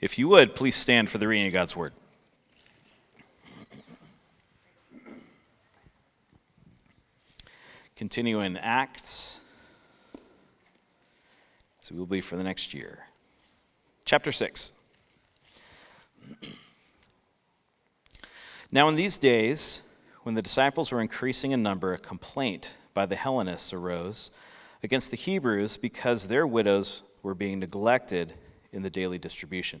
If you would, please stand for the reading of God's word. Continue in Acts, so we will be for the next year. Chapter 6. Now, in these days, when the disciples were increasing in number, a complaint by the Hellenists arose against the Hebrews because their widows were being neglected in the daily distribution.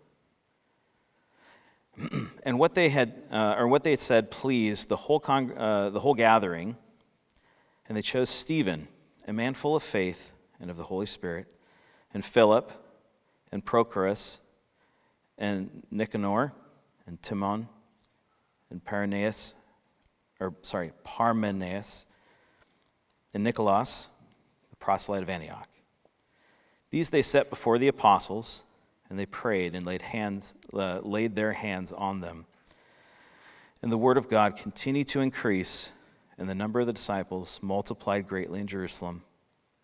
and what they had, uh, or what they had said, pleased the whole, con- uh, the whole gathering, and they chose Stephen, a man full of faith and of the Holy Spirit, and Philip, and Prochorus, and Nicanor, and Timon, and Parmenas, or sorry, Parmenas, and Nicholas, the proselyte of Antioch. These they set before the apostles, and they prayed and laid, hands, uh, laid their hands on them. And the word of God continued to increase, and the number of the disciples multiplied greatly in Jerusalem,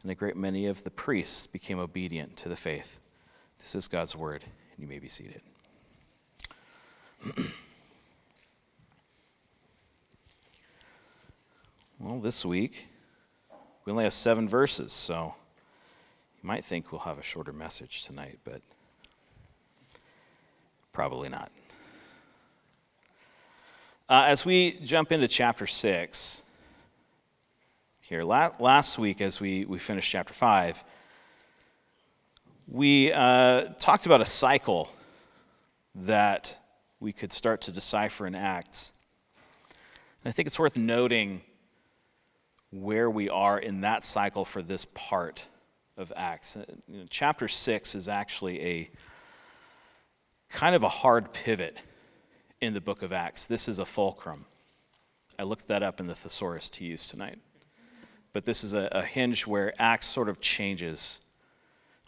and a great many of the priests became obedient to the faith. This is God's word, and you may be seated. well, this week, we only have seven verses, so you might think we'll have a shorter message tonight, but probably not. Uh, as we jump into chapter 6, here, last week as we, we finished chapter 5, we uh, talked about a cycle that we could start to decipher in Acts. And I think it's worth noting where we are in that cycle for this part of Acts. Uh, you know, chapter 6 is actually a kind of a hard pivot in the book of Acts. This is a fulcrum. I looked that up in the thesaurus to use tonight. But this is a, a hinge where Acts sort of changes.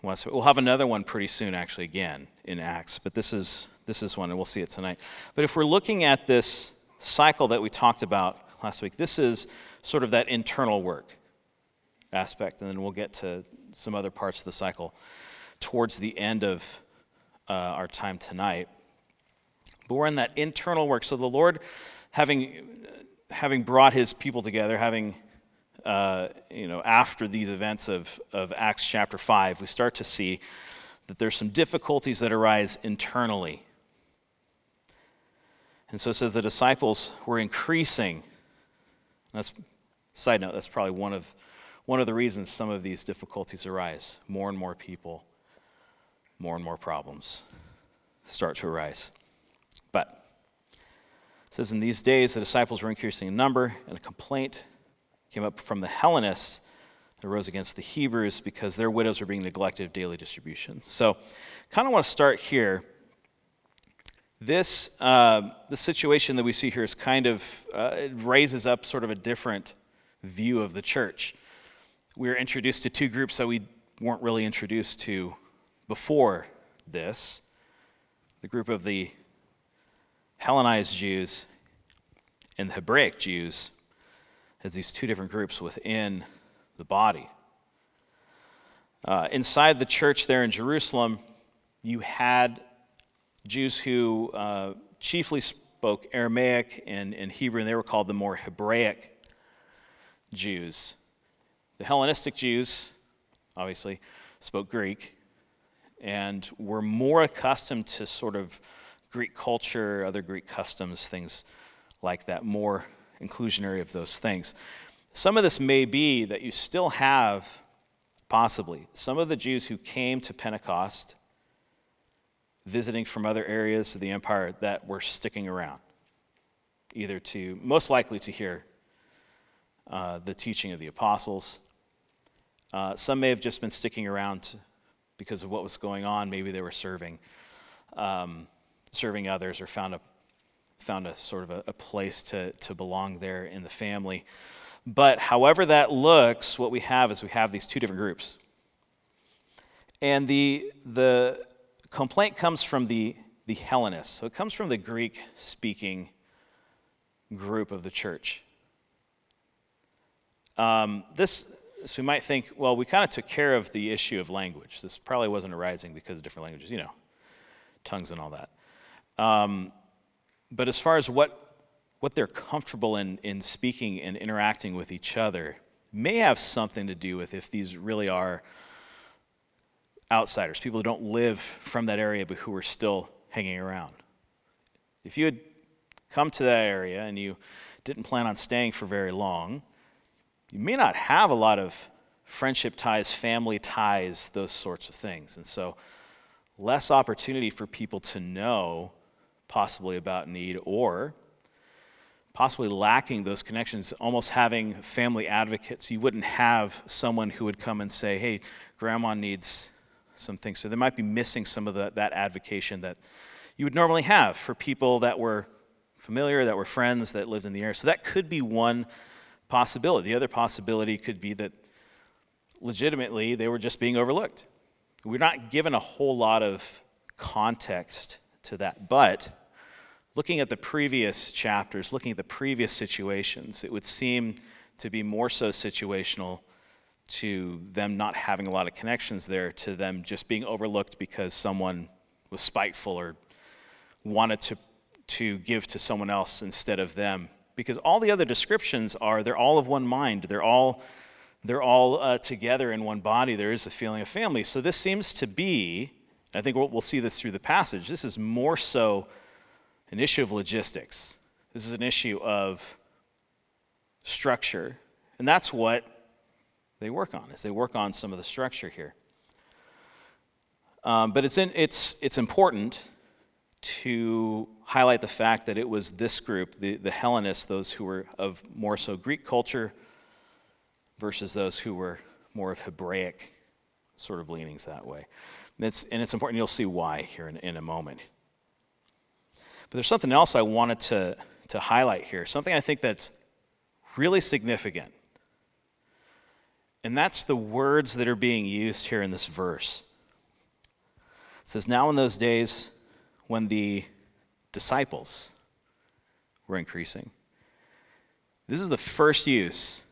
We'll have another one pretty soon, actually, again in Acts. But this is, this is one, and we'll see it tonight. But if we're looking at this cycle that we talked about last week, this is sort of that internal work aspect, and then we'll get to some other parts of the cycle towards the end of uh, our time tonight. But we're in that internal work. So the Lord, having having brought His people together, having uh, you know after these events of of Acts chapter five, we start to see that there's some difficulties that arise internally. And so it says the disciples were increasing. That's side note. That's probably one of one of the reasons some of these difficulties arise. More and more people, more and more problems start to arise. But it says, In these days, the disciples were increasing in number, and a complaint came up from the Hellenists that rose against the Hebrews because their widows were being neglected of daily distribution. So, kind of want to start here. This uh, the situation that we see here is kind of uh, it raises up sort of a different view of the church we were introduced to two groups that we weren't really introduced to before this the group of the Hellenized Jews and the Hebraic Jews as these two different groups within the body. Uh, inside the church there in Jerusalem, you had Jews who uh, chiefly spoke Aramaic and, and Hebrew, and they were called the more Hebraic Jews. The Hellenistic Jews, obviously, spoke Greek and we're more accustomed to sort of Greek culture, other Greek customs, things like that, more inclusionary of those things. Some of this may be that you still have, possibly, some of the Jews who came to Pentecost visiting from other areas of the empire that were sticking around, either to, most likely to hear uh, the teaching of the apostles, uh, some may have just been sticking around because of what was going on. Maybe they were serving um, serving others or found a found a sort of a, a, place to, to belong there in the family. But however that looks, what we have is we have these two different groups. And the, the complaint comes from the, the Hellenists. So it comes from the Greek speaking group of the church. Um, this, so we might think, well, we kind of took care of the issue of language. This probably wasn't arising because of different languages, you know, tongues and all that. Um, but as far as what, what they're comfortable in, in speaking and interacting with each other, may have something to do with if these really are outsiders, people who don't live from that area but who are still hanging around. If you had come to that area and you didn't plan on staying for very long, you may not have a lot of friendship ties, family ties, those sorts of things. And so, less opportunity for people to know possibly about need or possibly lacking those connections, almost having family advocates. You wouldn't have someone who would come and say, hey, grandma needs some things. So they might be missing some of the, that advocation that you would normally have for people that were familiar, that were friends, that lived in the area. So that could be one possibility. The other possibility could be that legitimately they were just being overlooked. We're not given a whole lot of context to that. But looking at the previous chapters, looking at the previous situations, it would seem to be more so situational to them not having a lot of connections there, to them just being overlooked because someone was spiteful or wanted to, to give to someone else instead of them because all the other descriptions are they're all of one mind. They're all they're all uh, together in one body. There is a feeling of family. So this seems to be i think we'll, we'll see this through the passage this is more so an issue of logistics. This is an issue of structure. And that's what they work on is they work on some of the structure here. Um, but it's, in, it's, it's important to highlight the fact that it was this group, the, the Hellenists, those who were of more so Greek culture, versus those who were more of Hebraic sort of leanings that way. And it's, and it's important, you'll see why here in, in a moment. But there's something else I wanted to, to highlight here, something I think that's really significant. And that's the words that are being used here in this verse. It says, Now in those days, when the disciples were increasing. This is the first use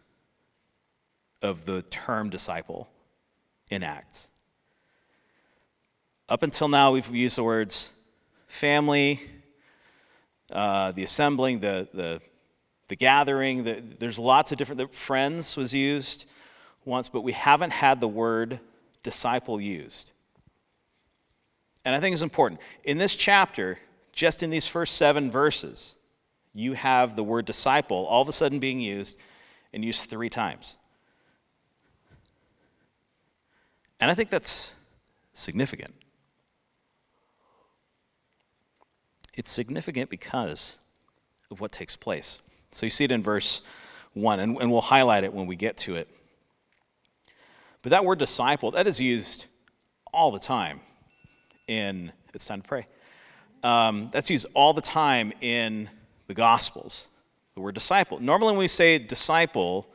of the term disciple in Acts. Up until now, we've used the words family, uh, the assembling, the, the, the gathering. The, there's lots of different, the friends was used once, but we haven't had the word disciple used. And I think it's important. In this chapter, just in these first seven verses, you have the word disciple all of a sudden being used and used three times. And I think that's significant. It's significant because of what takes place. So you see it in verse 1, and, and we'll highlight it when we get to it. But that word disciple, that is used all the time in, it's time to pray. Um, that's used all the time in the Gospels, the word disciple. Normally, when we say disciple,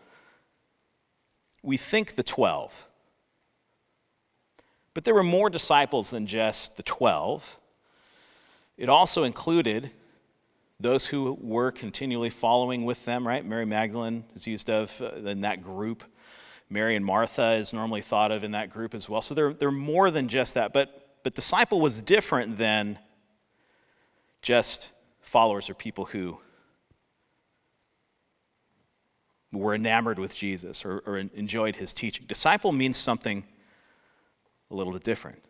we think the 12. But there were more disciples than just the 12. It also included those who were continually following with them, right? Mary Magdalene is used of uh, in that group. Mary and Martha is normally thought of in that group as well. So they're, they're more than just that. But but disciple was different than just followers or people who were enamored with Jesus or, or enjoyed his teaching. Disciple means something a little bit different.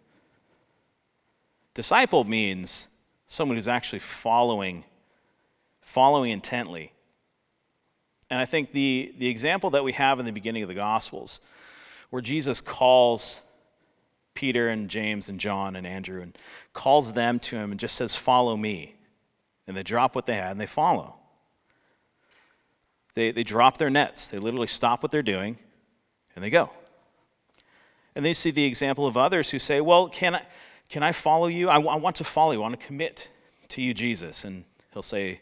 Disciple means someone who's actually following, following intently. And I think the, the example that we have in the beginning of the Gospels, where Jesus calls Peter and James and John and Andrew and calls them to him and just says, Follow me. And they drop what they had and they follow. They, they drop their nets. They literally stop what they're doing and they go. And they see the example of others who say, Well, can I, can I follow you? I, I want to follow you. I want to commit to you, Jesus? And he'll say,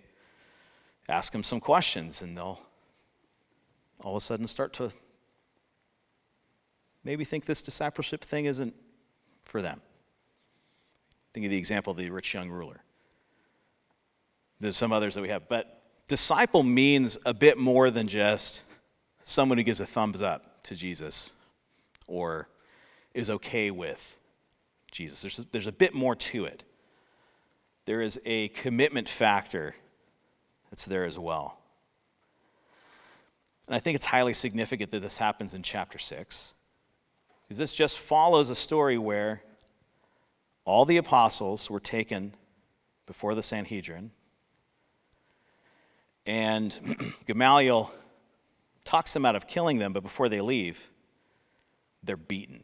Ask him some questions, and they'll all of a sudden start to maybe think this discipleship thing isn't for them. Think of the example of the rich young ruler. There's some others that we have, but disciple means a bit more than just someone who gives a thumbs up to Jesus or is okay with Jesus. There's a, there's a bit more to it. There is a commitment factor that's there as well. And I think it's highly significant that this happens in chapter 6, because this just follows a story where all the apostles were taken before the Sanhedrin, and Gamaliel talks them out of killing them, but before they leave, they're beaten.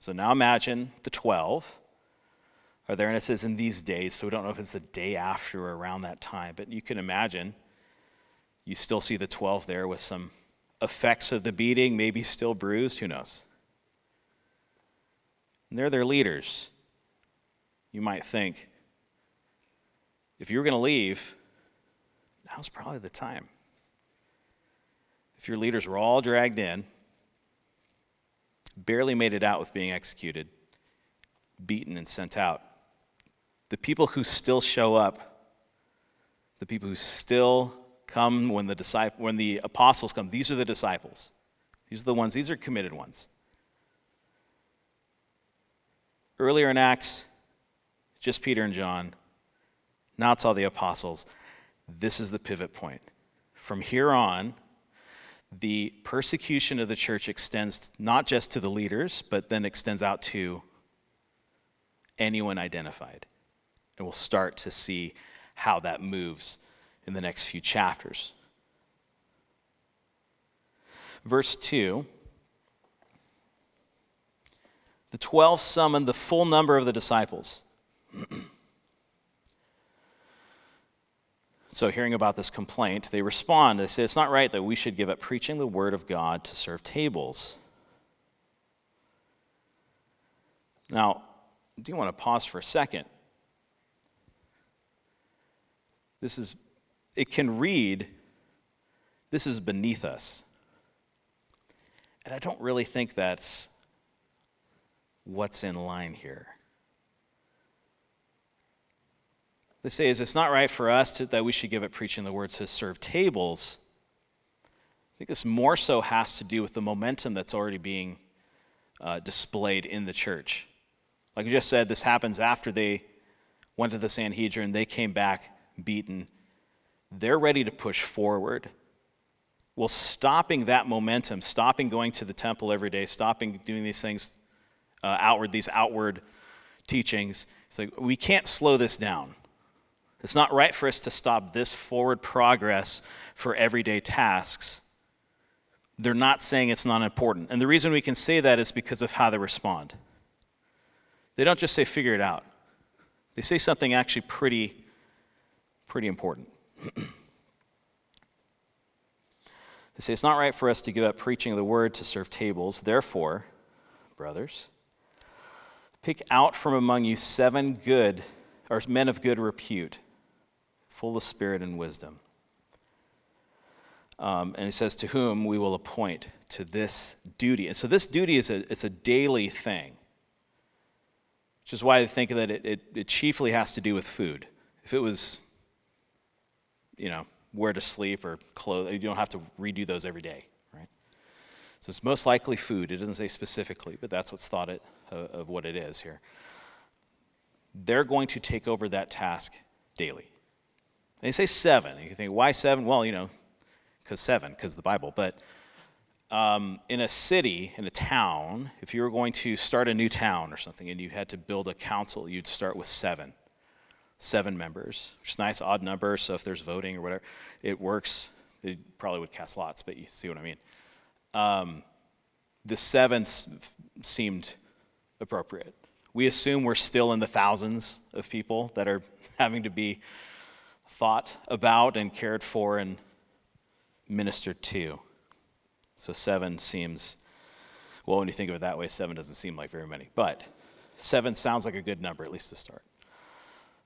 So now imagine the 12 are there, and it says in these days, so we don't know if it's the day after or around that time, but you can imagine you still see the 12 there with some effects of the beating, maybe still bruised, who knows? And they're their leaders. You might think, if you were going to leave, now's probably the time. If your leaders were all dragged in, barely made it out with being executed, beaten, and sent out, the people who still show up, the people who still come when the disciple, when the apostles come, these are the disciples. These are the ones, these are committed ones. Earlier in Acts, just Peter and John. Now it's all the apostles. This is the pivot point. From here on, the persecution of the church extends not just to the leaders, but then extends out to anyone identified. And we'll start to see how that moves in the next few chapters. Verse 2 The twelve summoned the full number of the disciples. so, hearing about this complaint, they respond. They say, It's not right that we should give up preaching the word of God to serve tables. Now, do you want to pause for a second? This is, it can read, this is beneath us. And I don't really think that's what's in line here. They say is it's not right for us to, that we should give up preaching the word to serve tables. I think this more so has to do with the momentum that's already being uh, displayed in the church. Like I just said, this happens after they went to the Sanhedrin, they came back beaten, they're ready to push forward. Well, stopping that momentum, stopping going to the temple every day, stopping doing these things uh, outward, these outward teachings, it's like we can't slow this down. It's not right for us to stop this forward progress for everyday tasks. They're not saying it's not important. And the reason we can say that is because of how they respond. They don't just say, figure it out. They say something actually pretty pretty important. They say it's not right for us to give up preaching the word to serve tables. Therefore, brothers, pick out from among you seven good, or men of good repute, full of spirit and wisdom. Um, and he says, to whom we will appoint to this duty. And so this duty is a, it's a daily thing, which is why I think that it, it, it chiefly has to do with food. If it was you know, where to sleep or clothes. You don't have to redo those every day, right? So it's most likely food. It doesn't say specifically, but that's what's thought it, uh, of what it is here. They're going to take over that task daily. They say seven. You think, why seven? Well, you know, because seven, because the Bible. But um, in a city, in a town, if you were going to start a new town or something and you had to build a council, you'd start with seven seven members, which is nice odd number. So if there's voting or whatever, it works. They probably would cast lots, but you see what I mean. Um, the seven seemed appropriate. We assume we're still in the thousands of people that are having to be thought about and cared for and ministered to. So seven seems, well, when you think of it that way, seven doesn't seem like very many. But seven sounds like a good number, at least to start.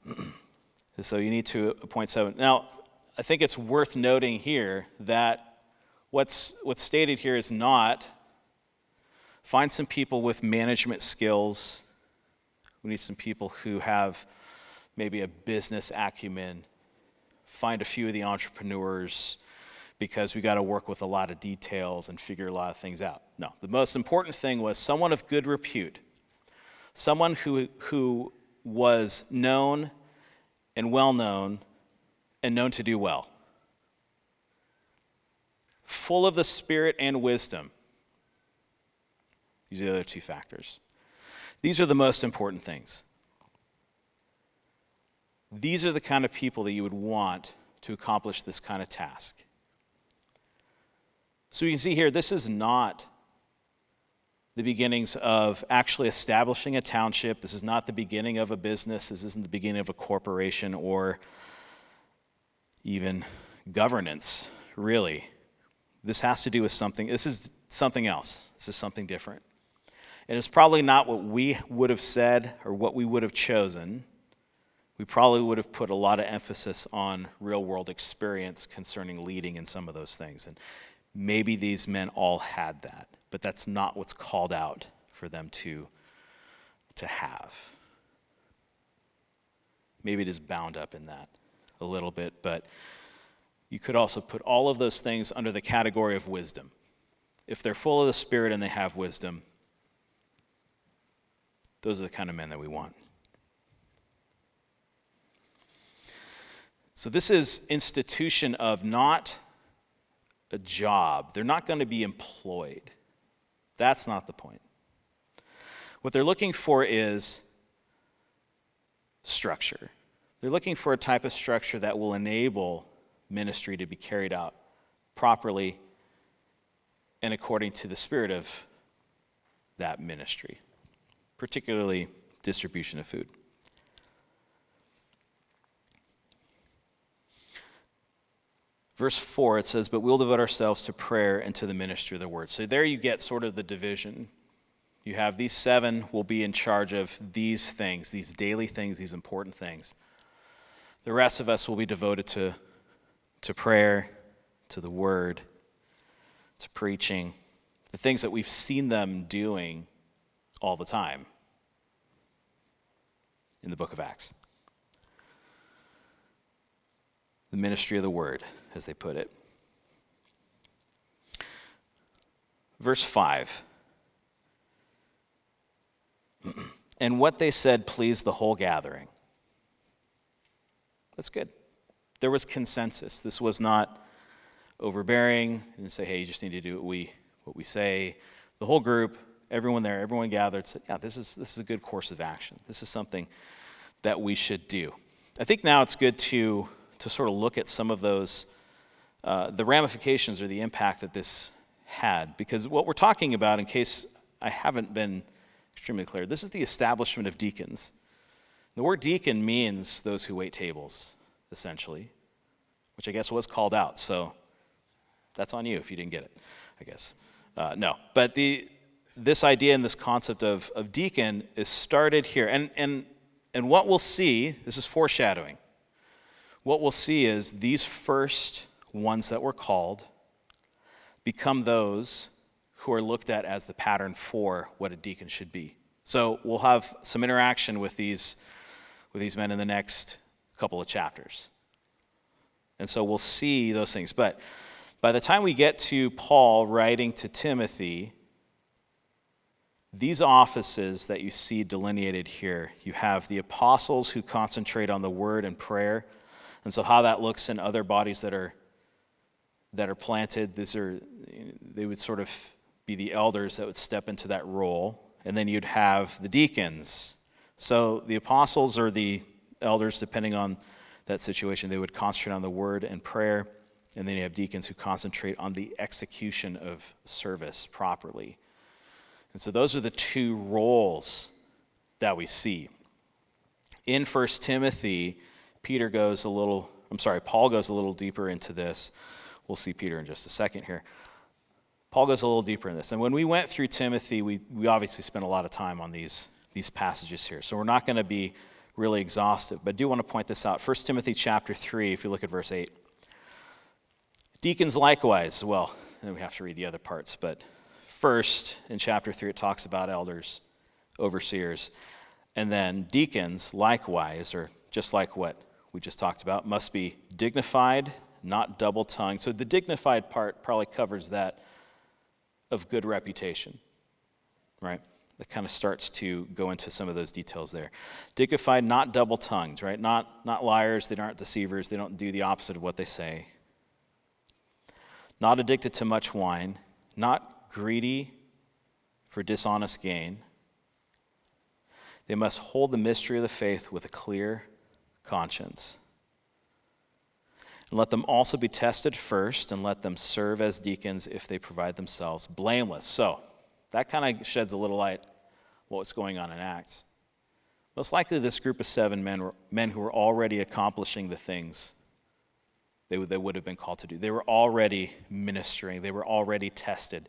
So you need to appoint seven. Now, I think it's worth noting here that what's, what's stated here is not find some people with management skills. We need some people who have maybe a business acumen. Find a few of the entrepreneurs because we got to work with a lot of details and figure a lot of things out. No, the most important thing was someone of good repute, someone who, who was known and well known and known to do well, full of the Spirit and wisdom. These are the other two factors. These are the most important things. These are the kind of people that you would want to accomplish this kind of task. So you can see here, this is not the beginnings of actually establishing a township. This is not the beginning of a business. This isn't the beginning of a corporation or even governance, really. This has to do with something, this is something else. This is something different. And it's probably not what we would have said or what we would have chosen. We probably would have put a lot of emphasis on real world experience concerning leading in some of those things. And Maybe these men all had that, but that's not what's called out for them to, to have. Maybe it is bound up in that a little bit, but you could also put all of those things under the category of wisdom. If they're full of the Spirit and they have wisdom, those are the kind of men that we want. So, this is institution of not a job. They're not going to be employed. That's not the point. What they're looking for is structure. They're looking for a type of structure that will enable ministry to be carried out properly and according to the spirit of that ministry, particularly distribution of food. Verse 4, it says, But we'll devote ourselves to prayer and to the ministry of the word. So there you get sort of the division. You have these seven will be in charge of these things, these daily things, these important things. The rest of us will be devoted to, to prayer, to the word, to preaching, the things that we've seen them doing all the time in the book of Acts. The ministry of the word as they put it. Verse 5 And what they said pleased the whole gathering. That's good. There was consensus. This was not overbearing and say, hey, you just need to do what we, what we say. The whole group, everyone there, everyone gathered, said, yeah, this is, this is a good course of action. This is something that we should do. I think now it's good to, to sort of look at some of those uh, the ramifications or the impact that this had. Because what we're talking about, in case I haven't been extremely clear, this is the establishment of deacons. The word deacon means those who wait tables, essentially, which I guess was called out. So that's on you if you didn't get it, I guess. Uh, no, but the, this idea and this concept of, of deacon is started here. And, and, and what we'll see, this is foreshadowing. What we'll see is these first ones that were called, become those who are looked at as the pattern for what a deacon should be. So we'll have some interaction with these, with these men in the next couple of chapters. And so we'll see those things. But by the time we get to Paul writing to Timothy, these offices that you see delineated here, you have the apostles who concentrate on the word and prayer. And so, how that looks in other bodies that are that are planted. These are, they would sort of be the elders that would step into that role. And then you'd have the deacons. So the apostles or the elders, depending on that situation, they would concentrate on the word and prayer. And then you have deacons who concentrate on the execution of service properly. And so those are the two roles that we see. In 1 Timothy, Peter goes a little, I'm sorry, Paul goes a little deeper into this. We'll see Peter in just a second here. Paul goes a little deeper in this. And when we went through Timothy, we, we obviously spent a lot of time on these, these passages here. So we're not going to be really exhaustive, but I do want to point this out. 1 Timothy chapter 3, if you look at verse 8. Deacons likewise, well, then we have to read the other parts, but first in chapter 3 it talks about elders, overseers, and then deacons likewise, or just like what we just talked about, must be dignified, not double tongued. So the dignified part probably covers that of good reputation, right? That kind of starts to go into some of those details there. Dignified, not double tongued, right? Not, not liars, they aren't deceivers, they don't do the opposite of what they say. Not addicted to much wine, not greedy for dishonest gain. They must hold the mystery of the faith with a clear conscience. And let them also be tested first, and let them serve as deacons if they provide themselves blameless. So, that kind of sheds a little light what was going on in Acts. Most likely, this group of seven men were men who were already accomplishing the things they would, they would have been called to do. They were already ministering, they were already tested.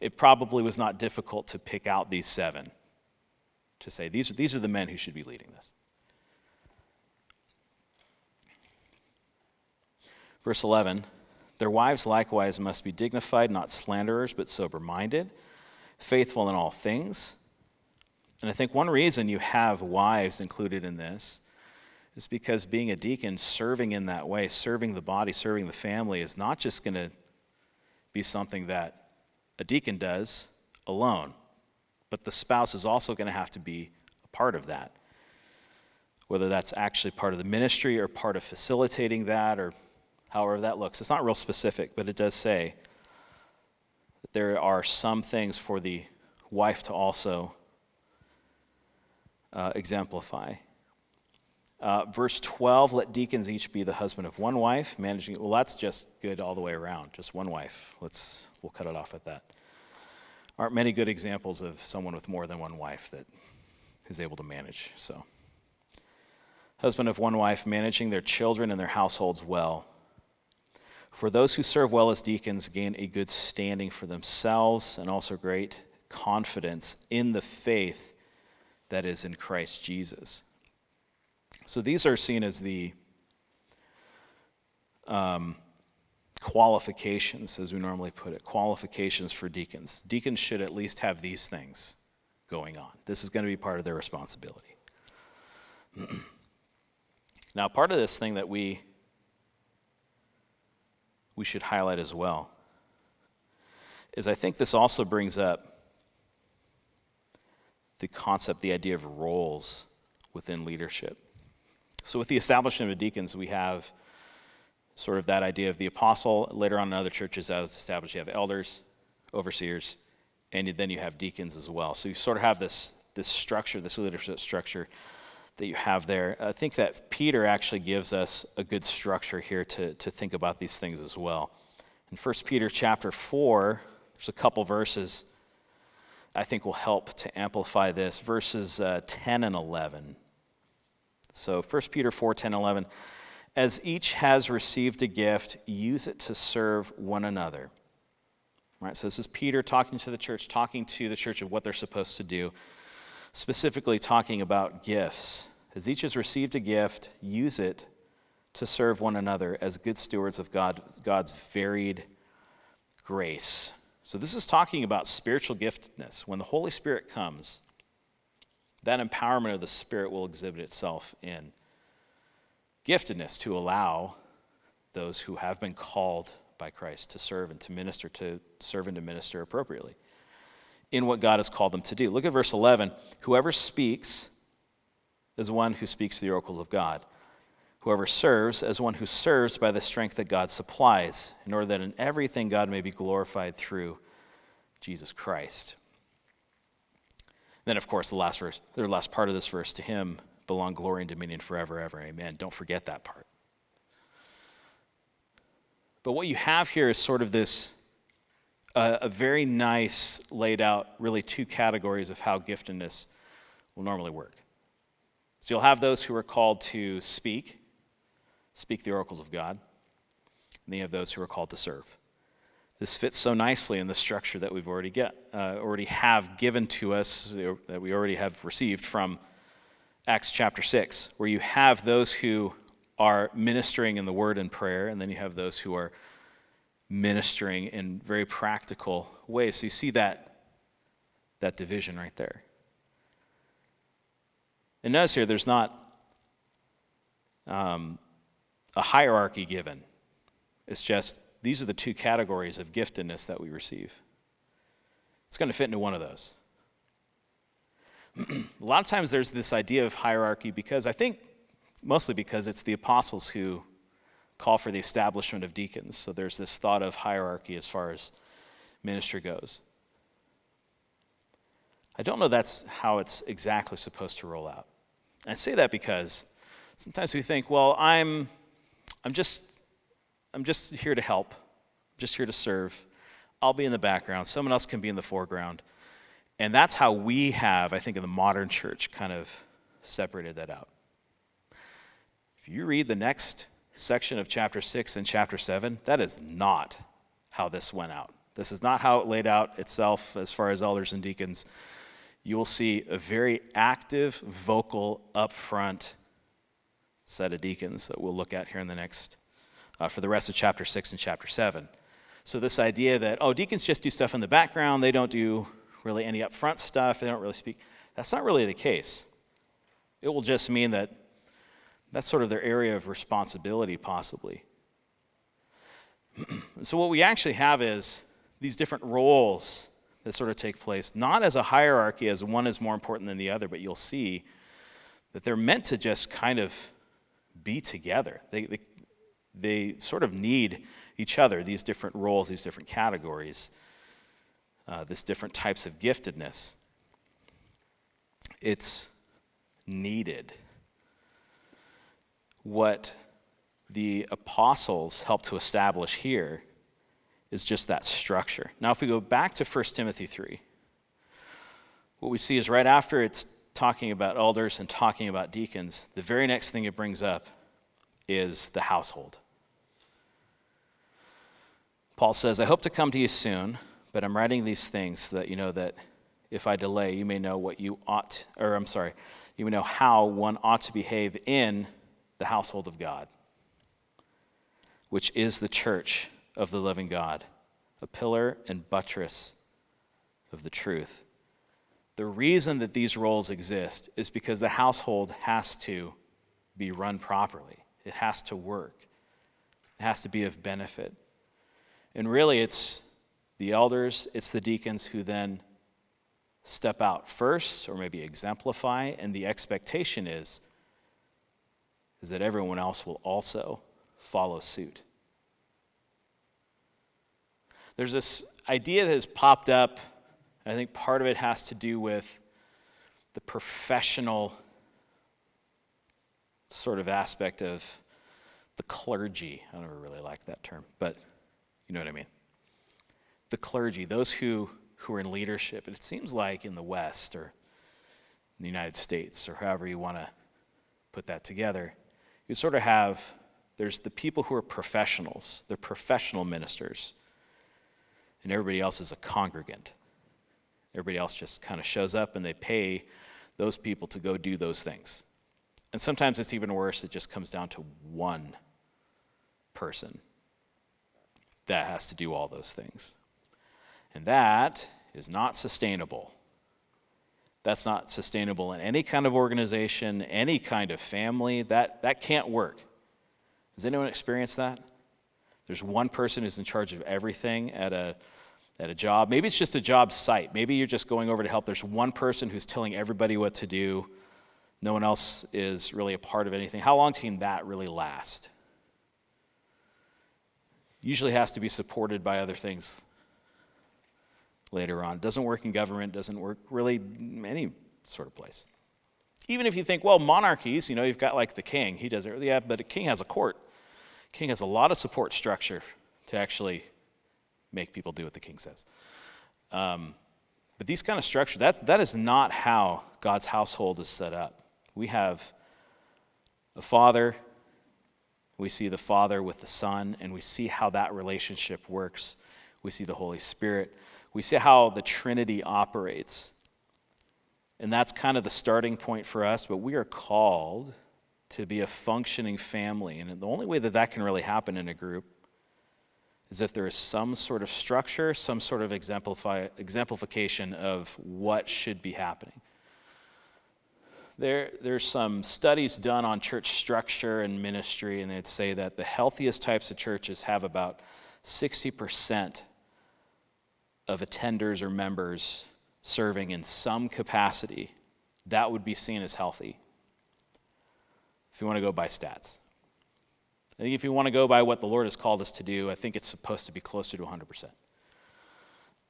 It probably was not difficult to pick out these seven to say, these these are the men who should be leading this. Verse 11 Their wives likewise must be dignified, not slanderers, but sober minded, faithful in all things. And I think one reason you have wives included in this is because being a deacon, serving in that way, serving the body, serving the family, is not just going to be something that a deacon does alone, but the spouse is also going to have to be a part of that. Whether that's actually part of the ministry or part of facilitating that or however that looks. It's not real specific, but it does say that there are some things for the wife to also uh, exemplify. Uh, verse 12 let deacons each be the husband of one wife. Managing well that's just good all the way around just one wife. Let's we'll cut it off at that. Aren't many good examples of someone with more than one wife that is able to manage so. Husband of one wife managing their children and their households well for those who serve well as deacons gain a good standing for themselves and also great confidence in the faith that is in Christ Jesus. So these are seen as the um, qualifications, as we normally put it, qualifications for deacons. Deacons should at least have these things going on. This is going to be part of their responsibility. now, part of this thing that we we should highlight as well is I think this also brings up the concept, the idea of roles within leadership. So, with the establishment of deacons, we have sort of that idea of the apostle. Later on in other churches, as established, you have elders, overseers, and then you have deacons as well. So, you sort of have this, this structure, this leadership structure that you have there. I think that Peter actually gives us a good structure here to, to think about these things as well. In 1 Peter chapter 4, there's a couple verses I think will help to amplify this. Verses uh, 10 and 11. So 1 Peter 4 10, 11. As each has received a gift, use it to serve one another. Right. so this is Peter talking to the church, talking to the church of what they're supposed to do specifically talking about gifts. As each has received a gift, use it to serve one another as good stewards of God, God's varied grace. So, this is talking about spiritual giftedness. When the Holy Spirit comes, that empowerment of the Spirit will exhibit itself in giftedness to allow those who have been called by Christ to serve and to minister, to serve and to minister appropriately in what God has called them to do. Look at verse 11. Whoever speaks is one who speaks the oracles of God. Whoever serves as one who serves by the strength that God supplies, in order that in everything God may be glorified through Jesus Christ. Then, of course, the last verse, the last part of this verse, to him belong glory and dominion forever, ever. Amen. Don't forget that part. But what you have here is sort of this a, a very nice laid out, really two categories of how giftedness will normally work. So you'll have those who are called to speak, speak the oracles of God, and then you have those who are called to serve. This fits so nicely in the structure that we've already get, uh, already have given to us, that we already have received from Acts chapter 6, where you have those who are ministering in the word and prayer, and then you have those who are ministering in very practical ways. So you see that, that division right there. And notice here, there's not um, a hierarchy given. It's just these are the two categories of giftedness that we receive. It's going to fit into one of those. a lot of times there's this idea of hierarchy because I think mostly because it's the apostles who call for the establishment of deacons. So there's this thought of hierarchy as far as ministry goes. I don't know that's how it's exactly supposed to roll out. I say that because sometimes we think, well, I'm, I'm, just, I'm just here to help, I'm just here to serve. I'll be in the background, someone else can be in the foreground. And that's how we have, I think, in the modern church, kind of separated that out. If you read the next section of chapter 6 and chapter 7, that is not how this went out. This is not how it laid out itself as far as elders and deacons. You will see a very active, vocal, upfront set of deacons that we'll look at here in the next, uh, for the rest of chapter 6 and chapter 7. So, this idea that, oh, deacons just do stuff in the background, they don't do really any upfront stuff, they don't really speak, that's not really the case. It will just mean that that's sort of their area of responsibility, possibly. so, what we actually have is these different roles that sort of take place, not as a hierarchy, as one is more important than the other, but you'll see that they're meant to just kind of be together. They, they, they sort of need each other, these different roles, these different categories, uh, this different types of giftedness. It's needed what the apostles help to establish here is just that structure. Now, if we go back to 1 Timothy 3, what we see is right after it's talking about elders and talking about deacons, the very next thing it brings up is the household. Paul says, I hope to come to you soon, but I'm writing these things so that you know that if I delay, you may know what you ought, or I'm sorry, you may know how one ought to behave in the household of God, which is the church of the living God, a pillar and buttress of the truth. The reason that these roles exist is because the household has to be run properly, it has to work, it has to be of benefit. And really, it's the elders, it's the deacons who then step out first or maybe exemplify, and the expectation is is that everyone else will also follow suit. There's this idea that has popped up, and I think part of it has to do with the professional sort of aspect of the clergy. I don't really like that term, but you know what I mean. The clergy, those who, who are in leadership. And it seems like in the West or in the United States, or however you want to put that together, you sort of have there's the people who are professionals, they're professional ministers, and everybody else is a congregant. Everybody else just kind of shows up and they pay those people to go do those things. And sometimes it's even worse, it just comes down to one person that has to do all those things. And that is not sustainable. That's not sustainable in any kind of organization, any kind of family. That, that can't work. Has anyone experienced that? There's one person who's in charge of everything at a, at a job. Maybe it's just a job site. Maybe you're just going over to help. There's one person who's telling everybody what to do. No one else is really a part of anything. How long can that really last? Usually has to be supported by other things later on. Doesn't work in government, doesn't work really any sort of place. Even if you think, well, monarchies, you know, you've got like the king, he does it. Yeah, but a king has a court. King has a lot of support structure to actually make people do what the king says. Um, but these kind of structure, that, that is not how God's household is set up. We have a father, we see the father with the son, and we see how that relationship works. We see the Holy Spirit we see how the Trinity operates. And that's kind of the starting point for us, but we are called to be a functioning family. And the only way that that can really happen in a group is if there is some sort of structure, some sort of exemplify, exemplification of what should be happening. There, there's some studies done on church structure and ministry, and they'd say that the healthiest types of churches have about 60% of attenders or members serving in some capacity. That would be seen as healthy if you want to go by stats. I think if you want to go by what the Lord has called us to do, I think it's supposed to be closer to 100%.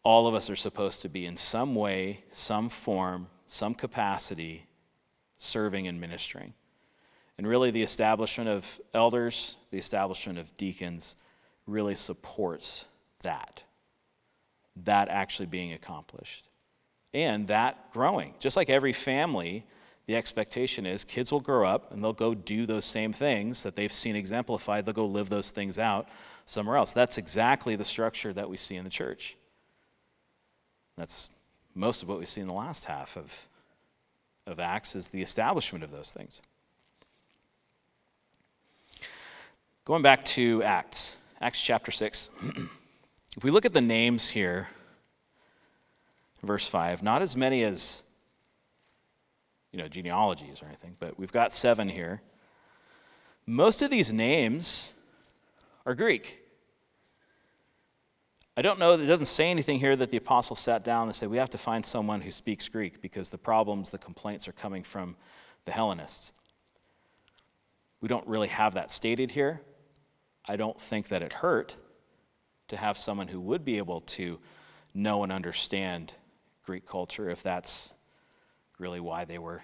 All of us are supposed to be in some way, some form, some capacity serving and ministering. And really, the establishment of elders, the establishment of deacons, really supports that. That actually being accomplished. And that growing. Just like every family the expectation is kids will grow up and they'll go do those same things that they've seen exemplified. They'll go live those things out somewhere else. That's exactly the structure that we see in the church. That's most of what we see in the last half of, of Acts is the establishment of those things. Going back to Acts, Acts chapter 6. if we look at the names here, verse 5, not as many as you know, genealogies or anything, but we've got seven here. Most of these names are Greek. I don't know, it doesn't say anything here that the apostle sat down and said, we have to find someone who speaks Greek because the problems, the complaints are coming from the Hellenists. We don't really have that stated here. I don't think that it hurt to have someone who would be able to know and understand Greek culture if that's really why they were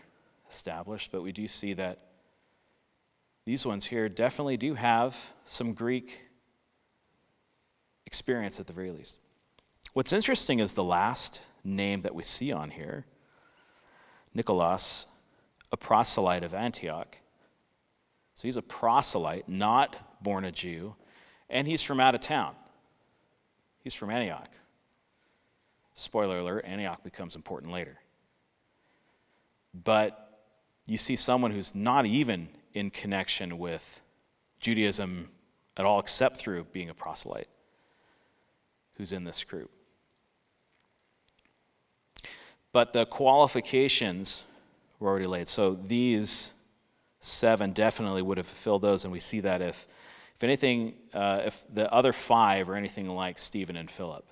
established, but we do see that these ones here definitely do have some Greek experience at the very least. What's interesting is the last name that we see on here Nicholas, a proselyte of Antioch. So he's a proselyte, not born a Jew, and he's from out of town. He's from Antioch. Spoiler alert Antioch becomes important later. But you see someone who's not even in connection with Judaism at all, except through being a proselyte, who's in this group. But the qualifications were already laid. So these seven definitely would have fulfilled those, and we see that if, if anything, uh, if the other five are anything like Stephen and Philip,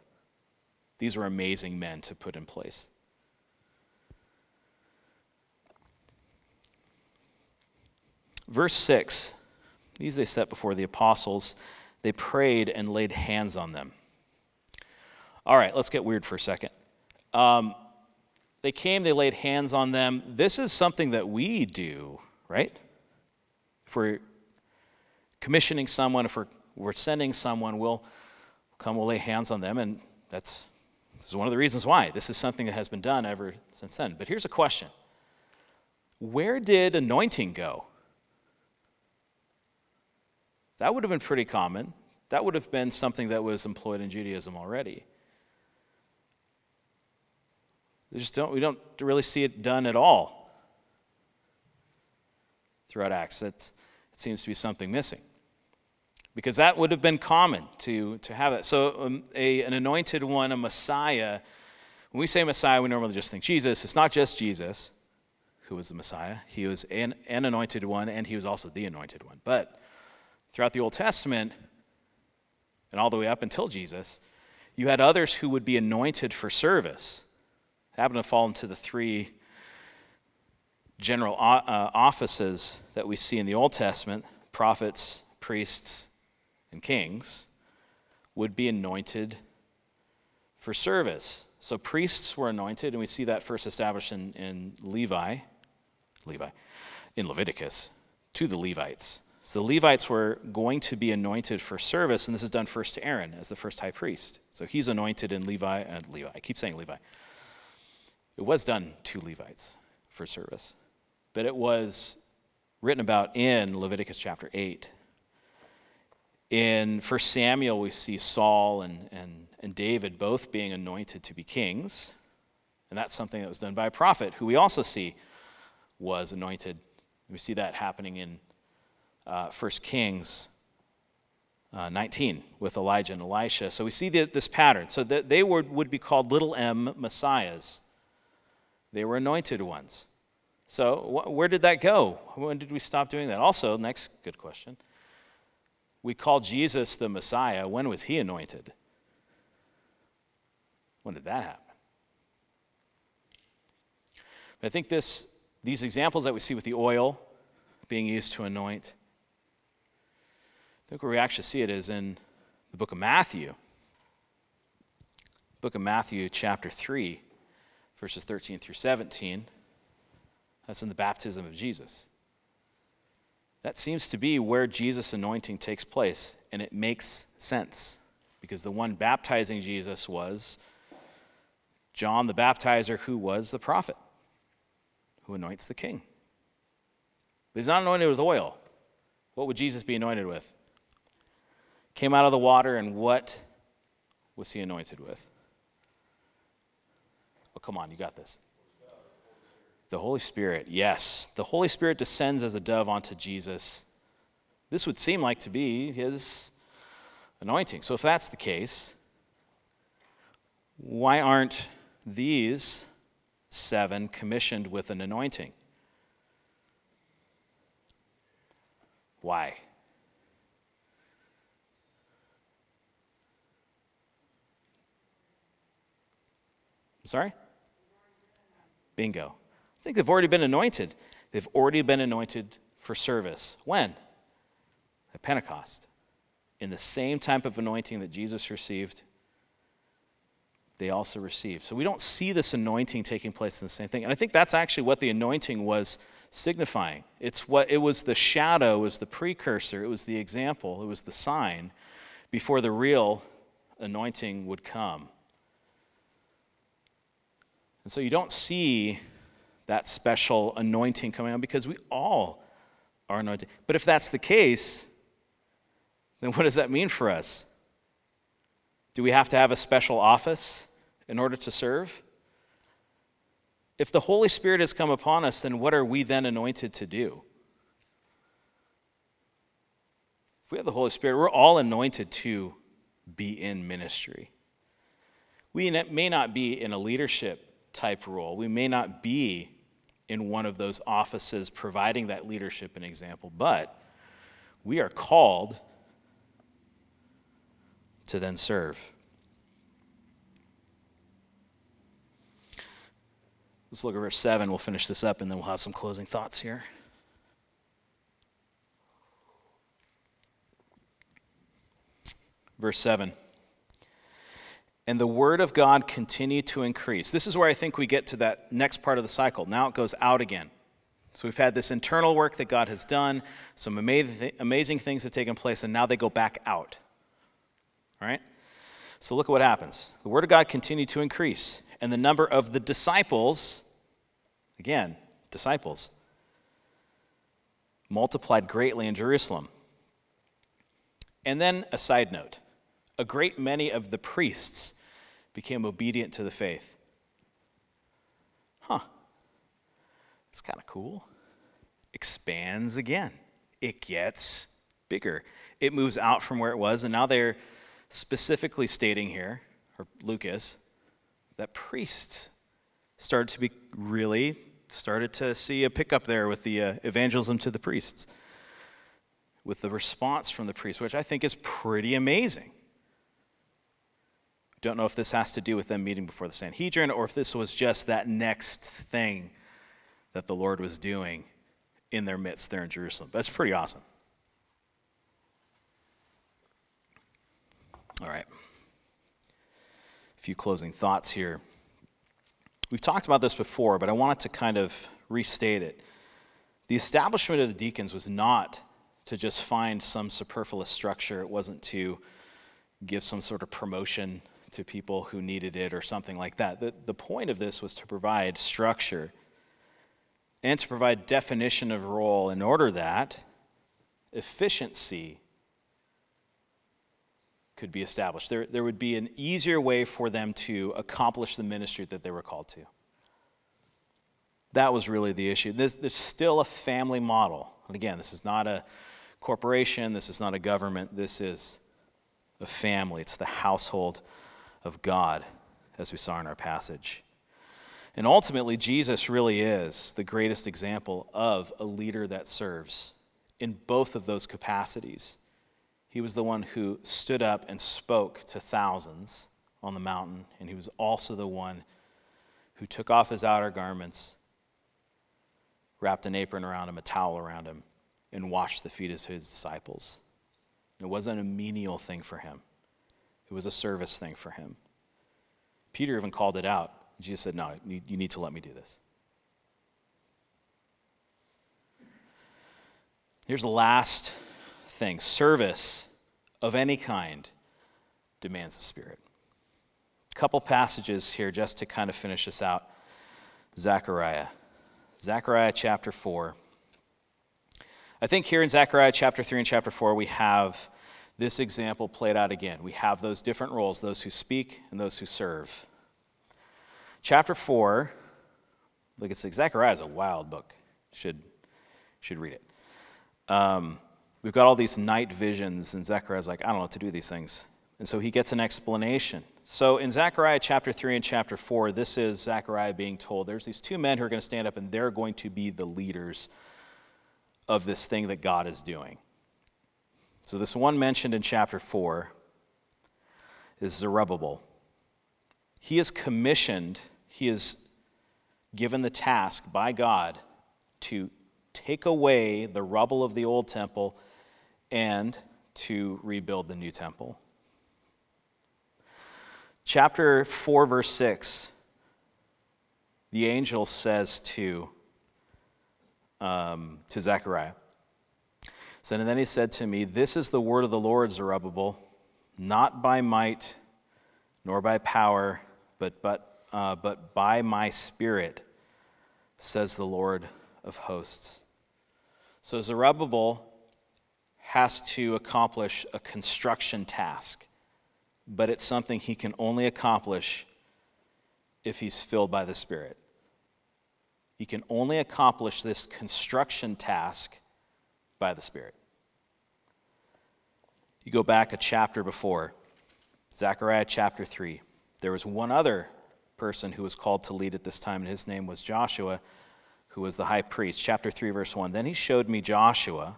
these were amazing men to put in place. Verse 6 These they set before the apostles. They prayed and laid hands on them. All right, let's get weird for a second. Um, they came, they laid hands on them. This is something that we do, right? If we're commissioning someone, if we're, we're sending someone, we'll come, we'll lay hands on them, and that's this is one of the reasons why. This is something that has been done ever since then. But here's a question Where did anointing go? That would have been pretty common. That would have been something that was employed in Judaism already. We just don't, we don't really see it done at all throughout Acts. It, it seems to be something missing. Because that would have been common to, to have that. So, um, a, an anointed one, a Messiah, when we say Messiah, we normally just think Jesus. It's not just Jesus who was the Messiah, he was an, an anointed one, and he was also the anointed one. But throughout the Old Testament and all the way up until Jesus, you had others who would be anointed for service. Happened to fall into the three general uh, offices that we see in the Old Testament prophets, priests, and kings would be anointed for service. So priests were anointed, and we see that first established in, in Levi, Levi, in Leviticus, to the Levites. So the Levites were going to be anointed for service, and this is done first to Aaron as the first high priest. So he's anointed in Levi, uh, Levi. I keep saying Levi. It was done to Levites for service, but it was written about in Leviticus chapter 8. In 1 Samuel, we see Saul and, and, and David both being anointed to be kings, And that's something that was done by a prophet who we also see was anointed. We see that happening in uh, 1 Kings uh, 19 with Elijah and Elisha. So we see the, this pattern. So they were, would be called little m messiahs. They were anointed ones. So wh- where did that go? When did we stop doing that? Also, next good question. We call Jesus the Messiah. When was he anointed? When did that happen? I think this, these examples that we see with the oil being used to anoint, I think where we actually see it is in the book of Matthew. Book of Matthew, chapter 3, verses 13 through 17. That's in the baptism of Jesus. That seems to be where Jesus' anointing takes place, and it makes sense because the one baptizing Jesus was John the baptizer, who was the prophet who anoints the king. But he's not anointed with oil. What would Jesus be anointed with? Came out of the water, and what was he anointed with? Oh, come on, you got this. The Holy Spirit, yes. The Holy Spirit descends as a dove onto Jesus. This would seem like to be his anointing. So, if that's the case, why aren't these seven commissioned with an anointing? Why? Sorry? Bingo. I think they've already been anointed. They've already been anointed for service. When? At Pentecost. In the same type of anointing that Jesus received, they also received. So we don't see this anointing taking place in the same thing. And I think that's actually what the anointing was signifying. It's what it was the shadow, was the precursor, it was the example, it was the sign before the real anointing would come. And so you don't see that special anointing coming on because we all are anointed. But if that's the case, then what does that mean for us? Do we have to have a special office in order to serve? If the Holy Spirit has come upon us, then what are we then anointed to do? If we have the Holy Spirit, we're all anointed to be in ministry. We may not be in a leadership type role. We may not be in one of those offices providing that leadership and example, but we are called to then serve. Let's look at verse 7. We'll finish this up and then we'll have some closing thoughts here. Verse 7 and the word of God continued to increase. This is where I think we get to that next part of the cycle. Now it goes out again. So we've had this internal work that God has done, some amazing things have taken place, and now they go back out. All right? So look at what happens. The word of God continued to increase, and the number of the disciples, again, disciples, multiplied greatly in Jerusalem. And then a side note a great many of the priests became obedient to the faith. Huh. It's kind of cool. Expands again. It gets bigger. It moves out from where it was, and now they're specifically stating here, or Lucas, that priests started to be really started to see a pickup there with the uh, evangelism to the priests, with the response from the priests, which I think is pretty amazing. Don't know if this has to do with them meeting before the Sanhedrin or if this was just that next thing that the Lord was doing in their midst there in Jerusalem. That's pretty awesome. All right. A few closing thoughts here. We've talked about this before, but I wanted to kind of restate it. The establishment of the deacons was not to just find some superfluous structure, it wasn't to give some sort of promotion to people who needed it or something like that. The, the point of this was to provide structure and to provide definition of role in order that efficiency could be established. There, there would be an easier way for them to accomplish the ministry that they were called to. That was really the issue. There's still a family model. And again, this is not a corporation, this is not a government, this is a family. It's the household of God, as we saw in our passage. And ultimately, Jesus really is the greatest example of a leader that serves in both of those capacities. He was the one who stood up and spoke to thousands on the mountain, and he was also the one who took off his outer garments, wrapped an apron around him, a towel around him, and washed the feet of his disciples. It wasn't a menial thing for him, it was a service thing for him. Peter even called it out. Jesus said, No, you need to let me do this. Here's the last thing service of any kind demands the Spirit. A couple passages here just to kind of finish this out. Zechariah. Zechariah chapter 4. I think here in Zechariah chapter 3 and chapter 4, we have this example played out again. We have those different roles those who speak and those who serve. Chapter 4, look, it's Zechariah is a wild book. Should, should read it. Um, we've got all these night visions, and Zechariah's like, I don't know what to do these things. And so he gets an explanation. So in Zechariah chapter 3 and chapter 4, this is Zechariah being told there's these two men who are going to stand up, and they're going to be the leaders of this thing that God is doing. So this one mentioned in chapter 4 is Zerubbabel. He is commissioned, he is given the task by God to take away the rubble of the old temple and to rebuild the new temple. Chapter 4, verse 6, the angel says to, um, to Zechariah, said, And then he said to me, This is the word of the Lord, Zerubbabel, not by might nor by power, but, but, uh, but by my spirit, says the Lord of hosts. So Zerubbabel has to accomplish a construction task, but it's something he can only accomplish if he's filled by the Spirit. He can only accomplish this construction task by the Spirit. You go back a chapter before, Zechariah chapter 3. There was one other person who was called to lead at this time, and his name was Joshua who was the high priest. Chapter 3, verse 1. Then he showed me Joshua,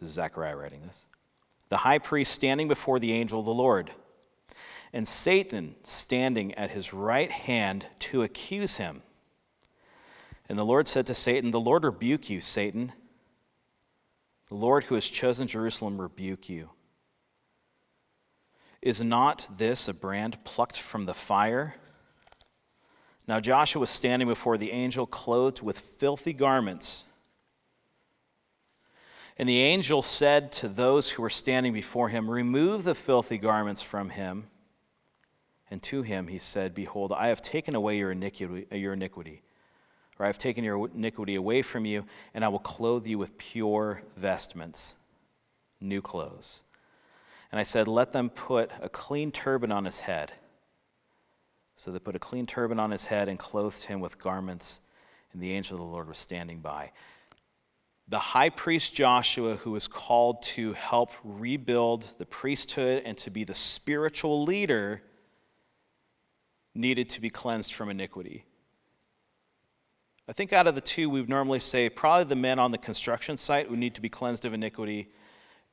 this is Zechariah writing this, the high priest standing before the angel of the Lord, and Satan standing at his right hand to accuse him. And the Lord said to Satan, The Lord rebuke you, Satan. The Lord who has chosen Jerusalem rebuke you. Is not this a brand plucked from the fire? Now Joshua was standing before the angel, clothed with filthy garments. And the angel said to those who were standing before him, Remove the filthy garments from him. And to him he said, Behold, I have taken away your iniquity, your iniquity, or I have taken your iniquity away from you, and I will clothe you with pure vestments, new clothes. And I said, Let them put a clean turban on his head. So they put a clean turban on his head and clothed him with garments, and the angel of the Lord was standing by. The high priest Joshua, who was called to help rebuild the priesthood and to be the spiritual leader, needed to be cleansed from iniquity. I think out of the two, we would normally say probably the men on the construction site would need to be cleansed of iniquity,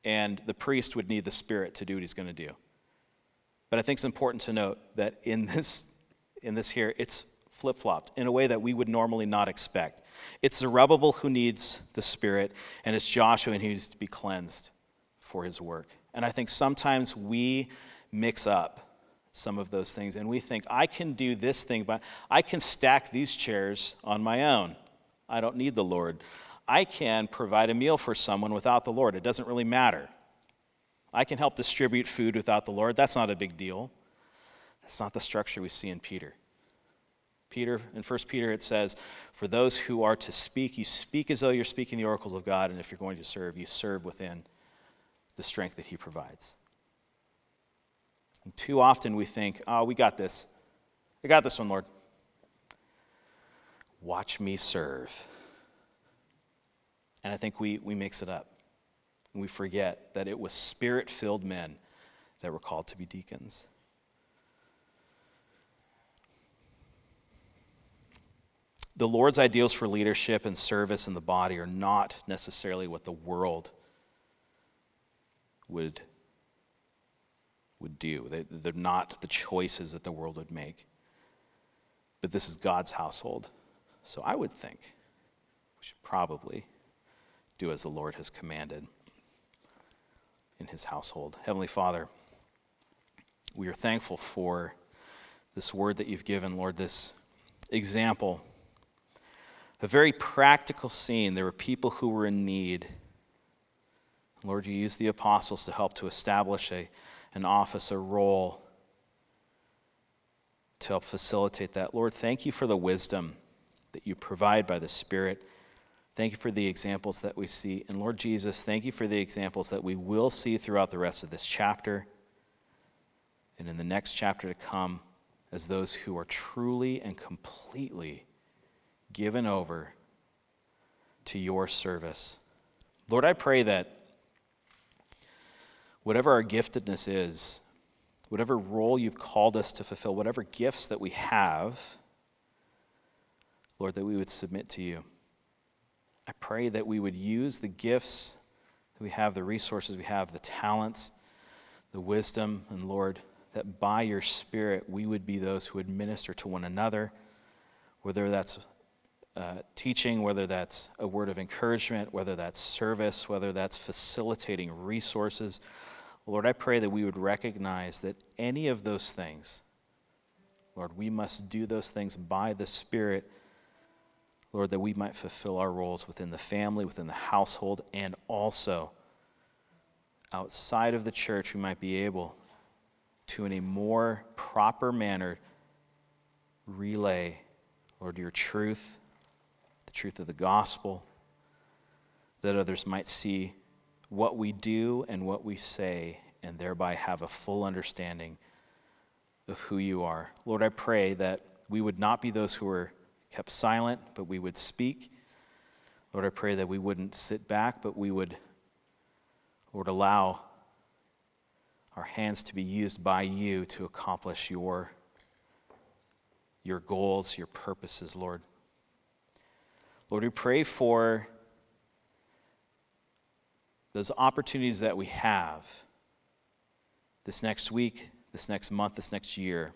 and the priest would need the spirit to do what he's going to do. But I think it's important to note that in this in this here, it's flip flopped in a way that we would normally not expect. It's Zerubbabel who needs the Spirit, and it's Joshua who needs to be cleansed for his work. And I think sometimes we mix up some of those things and we think, I can do this thing, but I can stack these chairs on my own. I don't need the Lord. I can provide a meal for someone without the Lord. It doesn't really matter. I can help distribute food without the Lord. That's not a big deal. That's not the structure we see in Peter. Peter, in 1 Peter, it says, For those who are to speak, you speak as though you're speaking the oracles of God, and if you're going to serve, you serve within the strength that He provides. And too often we think, Oh, we got this. I got this one, Lord. Watch me serve. And I think we, we mix it up. And we forget that it was spirit filled men that were called to be deacons. The Lord's ideals for leadership and service in the body are not necessarily what the world would, would do. They, they're not the choices that the world would make. But this is God's household. So I would think we should probably do as the Lord has commanded in his household. Heavenly Father, we are thankful for this word that you've given, Lord, this example. A very practical scene. There were people who were in need. Lord, you used the apostles to help to establish a, an office, a role, to help facilitate that. Lord, thank you for the wisdom that you provide by the Spirit. Thank you for the examples that we see. And Lord Jesus, thank you for the examples that we will see throughout the rest of this chapter and in the next chapter to come as those who are truly and completely given over to your service. Lord, I pray that whatever our giftedness is, whatever role you've called us to fulfill, whatever gifts that we have, Lord, that we would submit to you. I pray that we would use the gifts that we have, the resources we have, the talents, the wisdom, and Lord, that by your Spirit we would be those who would minister to one another, whether that's uh, teaching, whether that's a word of encouragement, whether that's service, whether that's facilitating resources. Lord, I pray that we would recognize that any of those things, Lord, we must do those things by the Spirit Lord, that we might fulfill our roles within the family, within the household, and also outside of the church, we might be able to, in a more proper manner, relay, Lord, your truth, the truth of the gospel, that others might see what we do and what we say, and thereby have a full understanding of who you are. Lord, I pray that we would not be those who are kept silent, but we would speak. Lord, I pray that we wouldn't sit back, but we would, Lord, allow our hands to be used by you to accomplish your, your goals, your purposes, Lord. Lord, we pray for those opportunities that we have this next week, this next month, this next year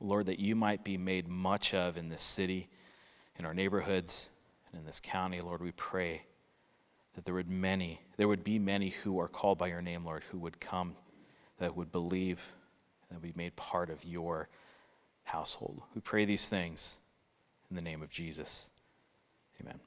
Lord, that you might be made much of in this city, in our neighborhoods, and in this county. Lord, we pray that there would many, there would be many who are called by your name, Lord, who would come, that would believe, and be made part of your household. We pray these things in the name of Jesus. Amen.